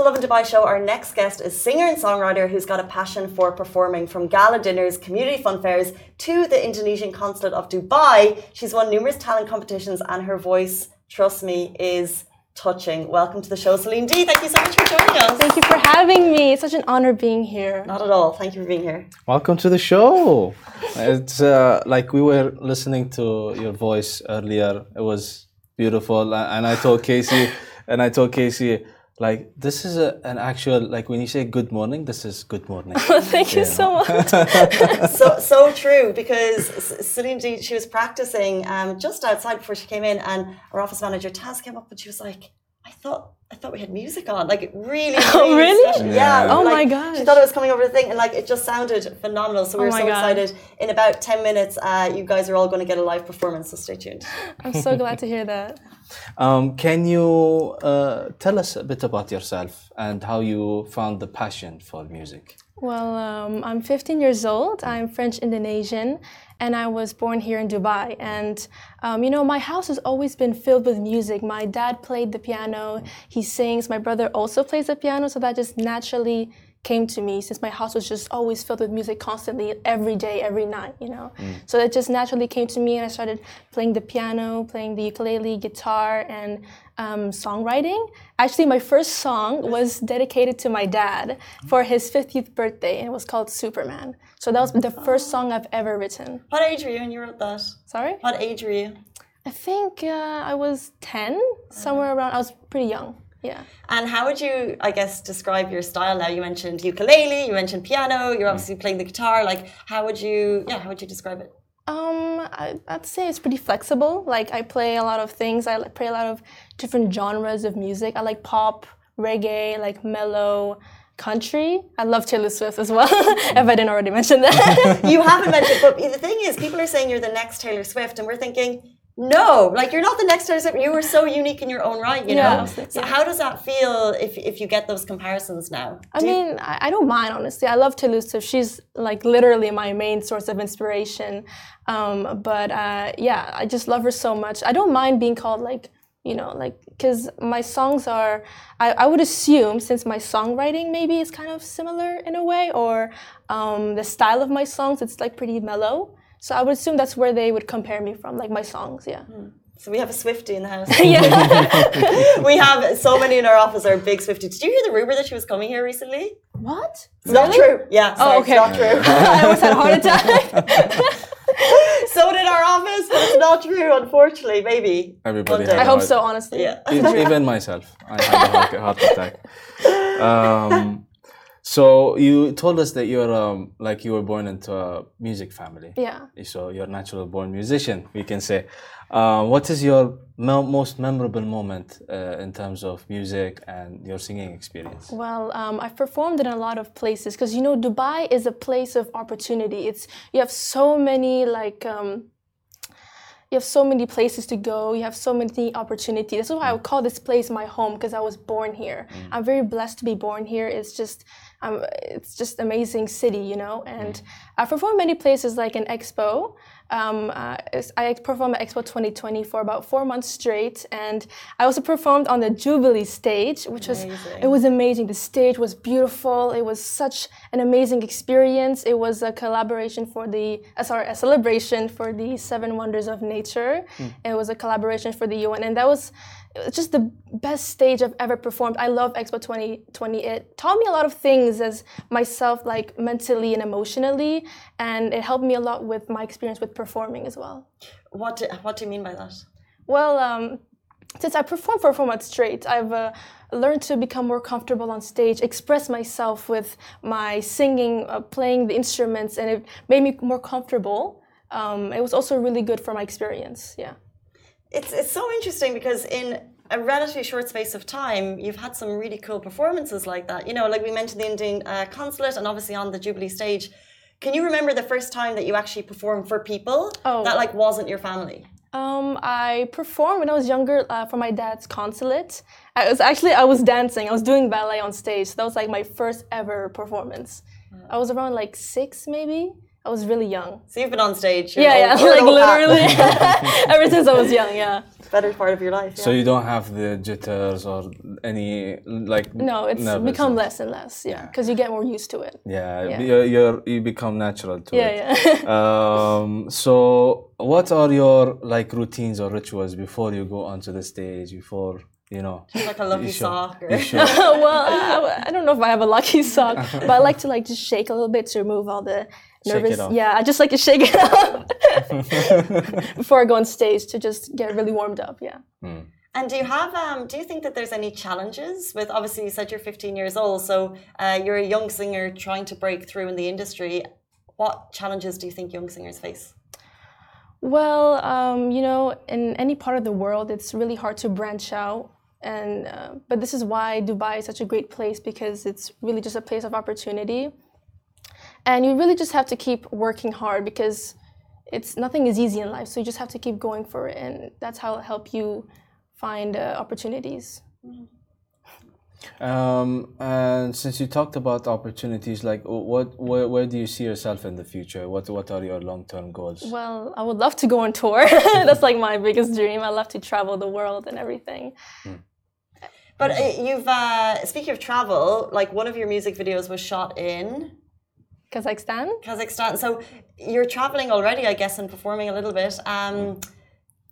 the Lovin Dubai show. Our next guest is singer and songwriter who's got a passion for performing from gala dinners, community fun fairs to the Indonesian consulate of Dubai. She's won numerous talent competitions and her voice, trust me, is touching. Welcome to the show, Celinedee. Thank you so much for joining us. Thank you for having me. It's such an honor being here. Not at all. Thank you for being here. Welcome to the show. It's uh, like we were listening to your voice earlier. It was beautiful, and I told Casey, and I told Casey, like this is a, an actual like when you say good morning, this is good morning. Thank you, you so much. so so true because Celinedee, she was practicing um, just outside before she came in, and our office manager Taz came up and she was like, "I thought." I thought we had music on, like really, really oh, really? Yeah. yeah. Oh like, my gosh. She thought it was coming over the thing, and like it just sounded phenomenal. So we were oh so God. excited. In about ten minutes, uh, you guys are all going to get a live performance. So stay tuned. I'm so glad to hear that. Um, can you uh, tell us a bit about yourself and how you found the passion for music? Well, um, I'm 15 years old. I'm French Indonesian, and I was born here in Dubai. And um, you know, my house has always been filled with music. My dad played the piano. He sings. My brother also plays the piano, so that just naturally came to me since my house was just always filled with music constantly every day every night you know? Mm. so it just naturally came to me and i started playing the piano playing the ukulele guitar and um, songwriting. Actually my first song was dedicated to my dad for his 50th birthday and it was called superman. So that was the first song i've ever written. What age were you when you wrote that? Sorry? What age were you? I think uh, i was 10 somewhere around i was pretty young yeah. And how would you, I guess, describe your style now? You mentioned ukulele, you mentioned piano, you're obviously playing the guitar. Like, how would you, yeah, how would you describe it? Um, I, would say it's pretty flexible. Like, I play a lot of things. I play a lot of different genres of music. I like pop, reggae, like mellow, country. I love Taylor Swift as well, if I didn't already mention that. you haven't mentioned, but the thing is, people are saying you're the next Taylor Swift, and we're thinking, no, like you're not the next artist. You were so unique in your own right, you know. So yeah. how does that feel if if you get those comparisons now? I mean, I, I, don't mind honestly. I love Taylor Swift. She's like literally my main source of inspiration. Um, but uh, yeah, I just love her so much. I don't mind being called like you know like because my songs are I, I would assume since my songwriting maybe is kind of similar in a way or um, the style of my songs it's like pretty mellow so I would assume that's where they would compare me from, like my songs, yeah. Mm. So we have a Swifty in the house. yeah. we have so many in our office are big Swifty. Did you hear the rumor that she was coming here recently? What? It's really? not true. Yeah. Sorry, oh, okay. It's not true. I almost had a heart attack. so did our office, but it's not true, unfortunately. Maybe. Everybody. I hope so, honestly. Yeah. Even myself, I had a heart attack. Um, so you told us that you're um, like you were born into a music family. Yeah. So you're a natural born musician, we can say. Uh, what is your mo- most memorable moment uh, in terms of music and your singing experience? Well, um, I've performed in a lot of places because you know Dubai is a place of opportunity. It's you have so many like. Um, you have so many places to go. You have so many opportunities. that's why I would call this place my home because I was born here. Mm. I'm very blessed to be born here. It's just um, it's just amazing city, you know. And. I performed many places like an Expo. Um, uh, I performed at Expo 2020 for about four months straight, and I also performed on the Jubilee stage, which amazing. was it was amazing. The stage was beautiful. It was such an amazing experience. It was a collaboration for the uh, sorry a celebration for the Seven Wonders of Nature. Mm. It was a collaboration for the UN, and that was just the best stage I've ever performed. I love Expo 2020. It taught me a lot of things as myself, like mentally and emotionally, and it helped me a lot with my experience with performing as well. What do, What do you mean by that? Well, um, since I perform for four months straight, I've uh, learned to become more comfortable on stage, express myself with my singing, uh, playing the instruments, and it made me more comfortable. Um, it was also really good for my experience. Yeah. It's it's so interesting because in a relatively short space of time, you've had some really cool performances like that. You know, like we mentioned the Indian uh, consulate, and obviously on the Jubilee stage. Can you remember the first time that you actually performed for people oh. that like wasn't your family? Um, I performed when I was younger uh, for my dad's consulate. I was actually I was dancing. I was doing ballet on stage. So that was like my first ever performance. I was around like six, maybe. I was really young. So you've been on stage. Yeah, yeah, like literally ever since I was young. Yeah. Better part of your life. So you don't have the jitters or any like No, it's nervousness. become less and less. Yeah, because you get more used to it. Yeah, Yeah. You're, you're you become natural to Yeah, it. yeah. um, so what are your like routines or rituals before you go onto the stage? Before you know, like a lucky you show- sock or you show- well, I, I don't know if I have a lucky sock, but I like to like just shake a little bit to remove all the Shake nervous. it off. Yeah, I just like to shake it up before I go on stage to just get really warmed up. Yeah. And do you have um do you think that there's any challenges with obviously you said you're 15 years old, so uh, you're a young singer trying to break through in the industry. What challenges do you think young singers face? Well, um, you know, in any part of the world, it's really hard to branch out. And uh, but this is why Dubai is such a great place because it's really just a place of opportunity. And you really just have to keep working hard because it's nothing is easy in life. So you just have to keep going for it, and that's how it'll help you find uh, opportunities. Um, and since you talked about opportunities, like what, where, where do you see yourself in the future? What, what are your long-term goals? Well, I would love to go on tour. that's like my biggest dream. I love to travel the world and everything. But uh, you've uh, speaking of travel, like one of your music videos was shot in Kazakhstan. Kazakhstan. So you're traveling already, I guess, and performing a little bit. Um,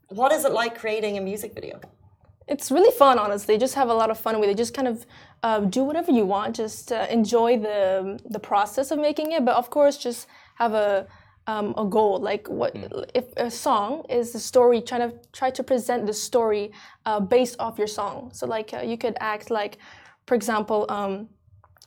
what is it like creating a music video? It's really fun, honestly. Just have a lot of fun with it. Just kind of uh, do whatever you want. Just uh, enjoy the the process of making it. But of course, just have a um, a goal. Like what if a song is the story? Trying to try to present the story uh, based off your song. So like uh, you could act like, for example. Um,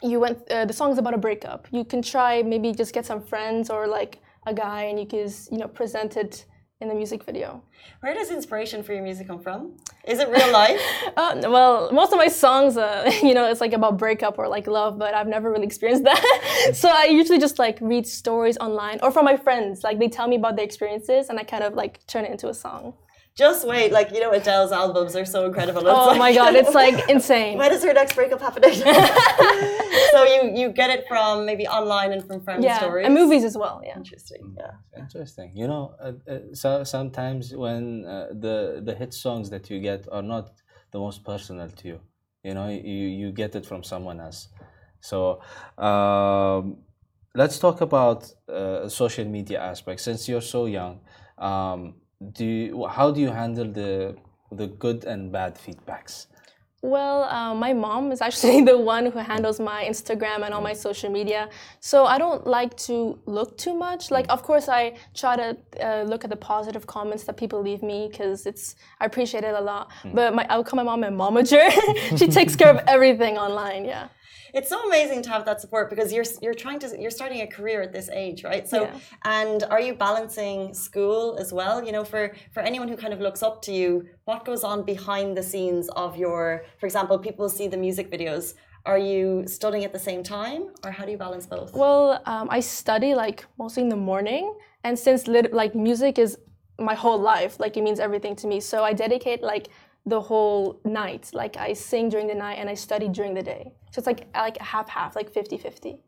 you went uh, the song's about a breakup. You can try maybe just get some friends or like a guy and you can you know present it in the music video. Where does inspiration for your music come from? Is it real life? uh, well most of my songs uh, you know it's like about breakup or like love but i've never really experienced that. So i usually just like read stories online or from my friends. Like they tell me about their experiences and i kind of like turn it into a song Just wait, like you know, Adele's albums are so incredible. It's oh like- my god it's like insane When is her next breakup happening? so you you get it from maybe online and from friends' yeah stories and movies as well yeah Interesting. Yeah. Interesting. You know, uh, uh, so sometimes when uh, the the hit songs that you get are not the most personal to you, you know, you you get it from someone else. So um, let's talk about uh, social media aspects. Since you're so young, um, do you, how do you handle the the good and bad feedbacks? Well, uh, my mom is actually the one who handles my Instagram and all my social media. So I don't like to look too much. Like, of course, I try to uh, look at the positive comments that people leave me because it's I appreciate it a lot. But my I would call my mom a momager. she takes care of everything online. Yeah. It's so amazing to have that support because you're you're trying to you're starting a career at this age, right? So Yeah. and are you balancing school as well? You know, for for anyone who kind of looks up to you, what goes on behind the scenes of your for example, people see the music videos. Are you studying at the same time or how do you balance both? Well, um, I study like mostly in the morning, and since lit- like music is my whole life, like it means everything to me. So I dedicate like the whole night. Like I sing during the night and I study during the day. So it's like like half half, like 50-50.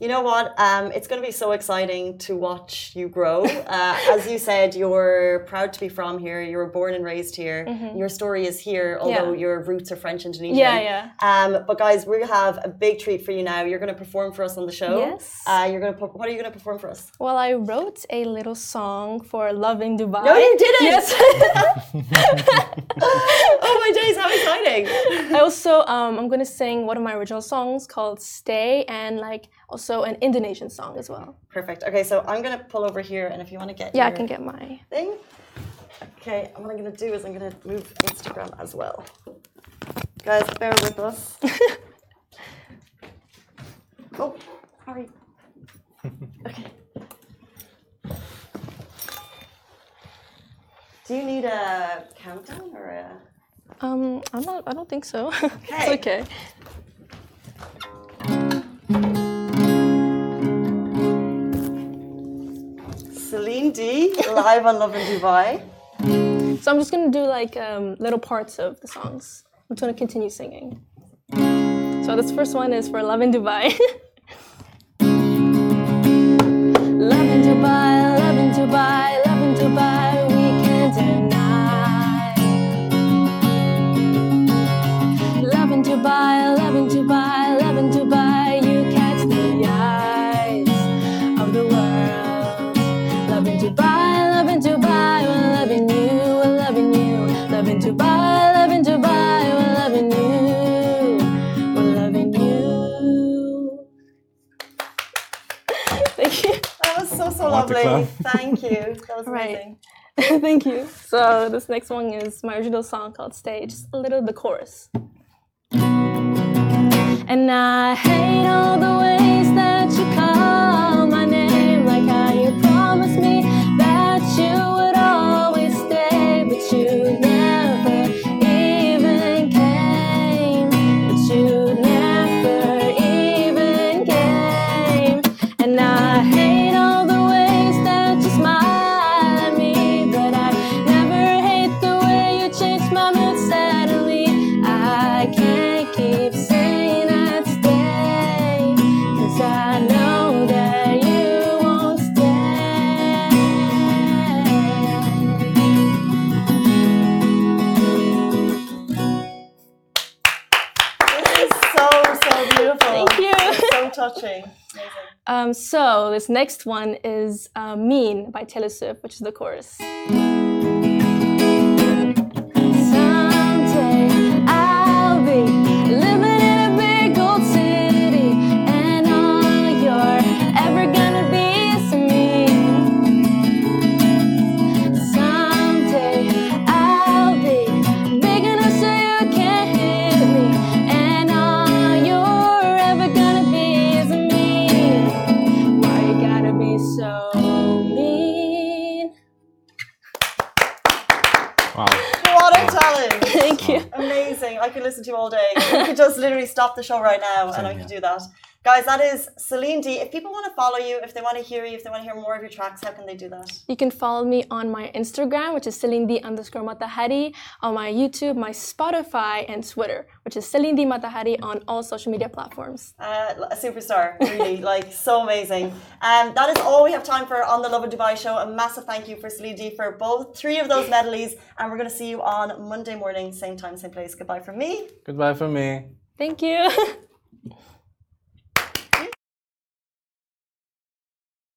You know what? Um, it's going to be so exciting to watch you grow. Uh, as you said, you're proud to be from here. You were born and raised here. Your story is here, although Yeah. your roots are French Indonesian. Yeah, yeah. Um, but guys, we have a big treat for you now. You're going to perform for us on the show. Yes. Uh, you're going to. What are you going to perform for us? Well, I wrote a little song for Loving Dubai. No, you didn't. Yes. oh my days! How exciting! I also um, I'm gonna sing one of my original songs called "Stay" and like also an Indonesian song as well. Perfect. Okay, so I'm to pull over here, and if you want to get Yeah, I can get my. thing. Okay, what I'm to do is I'm to move Instagram as well. Guys, bear with us. oh, sorry. Okay. Do you need a countdown or a? Um, I'm not. I don't think so. Okay. it's okay. D live on Lovin Dubai. So I'm just gonna do like um, little parts of the songs. I'm just gonna continue singing. So this first one is for Lovin Dubai. lovely. Thank you. That was Right. amazing. Thank you. So this next one is my original song called Stay. Just a little the chorus. And I hate all the ways that you call this next one is uh, "Mean" by Taylor Swift, which is the chorus. I could listen to you all day. We could just literally stop the show right now and I could do that. Guys, that is Celinedee. If people want to follow you, if they want to hear you, if they want to hear more of your tracks, how can they do that? You can follow me on my Instagram, which is Celinedee underscore Matahari, on my YouTube, my Spotify, and Twitter, which is Celinedee Matahari on all social media platforms. Uh, a superstar, really, like so amazing. Um, that is all we have time for on the Lovin Dubai show. A massive thank you for Celinedee for both three of those medleys, and we're going to see you on Monday morning, same time, same place. Goodbye from me. Goodbye from me. Thank you.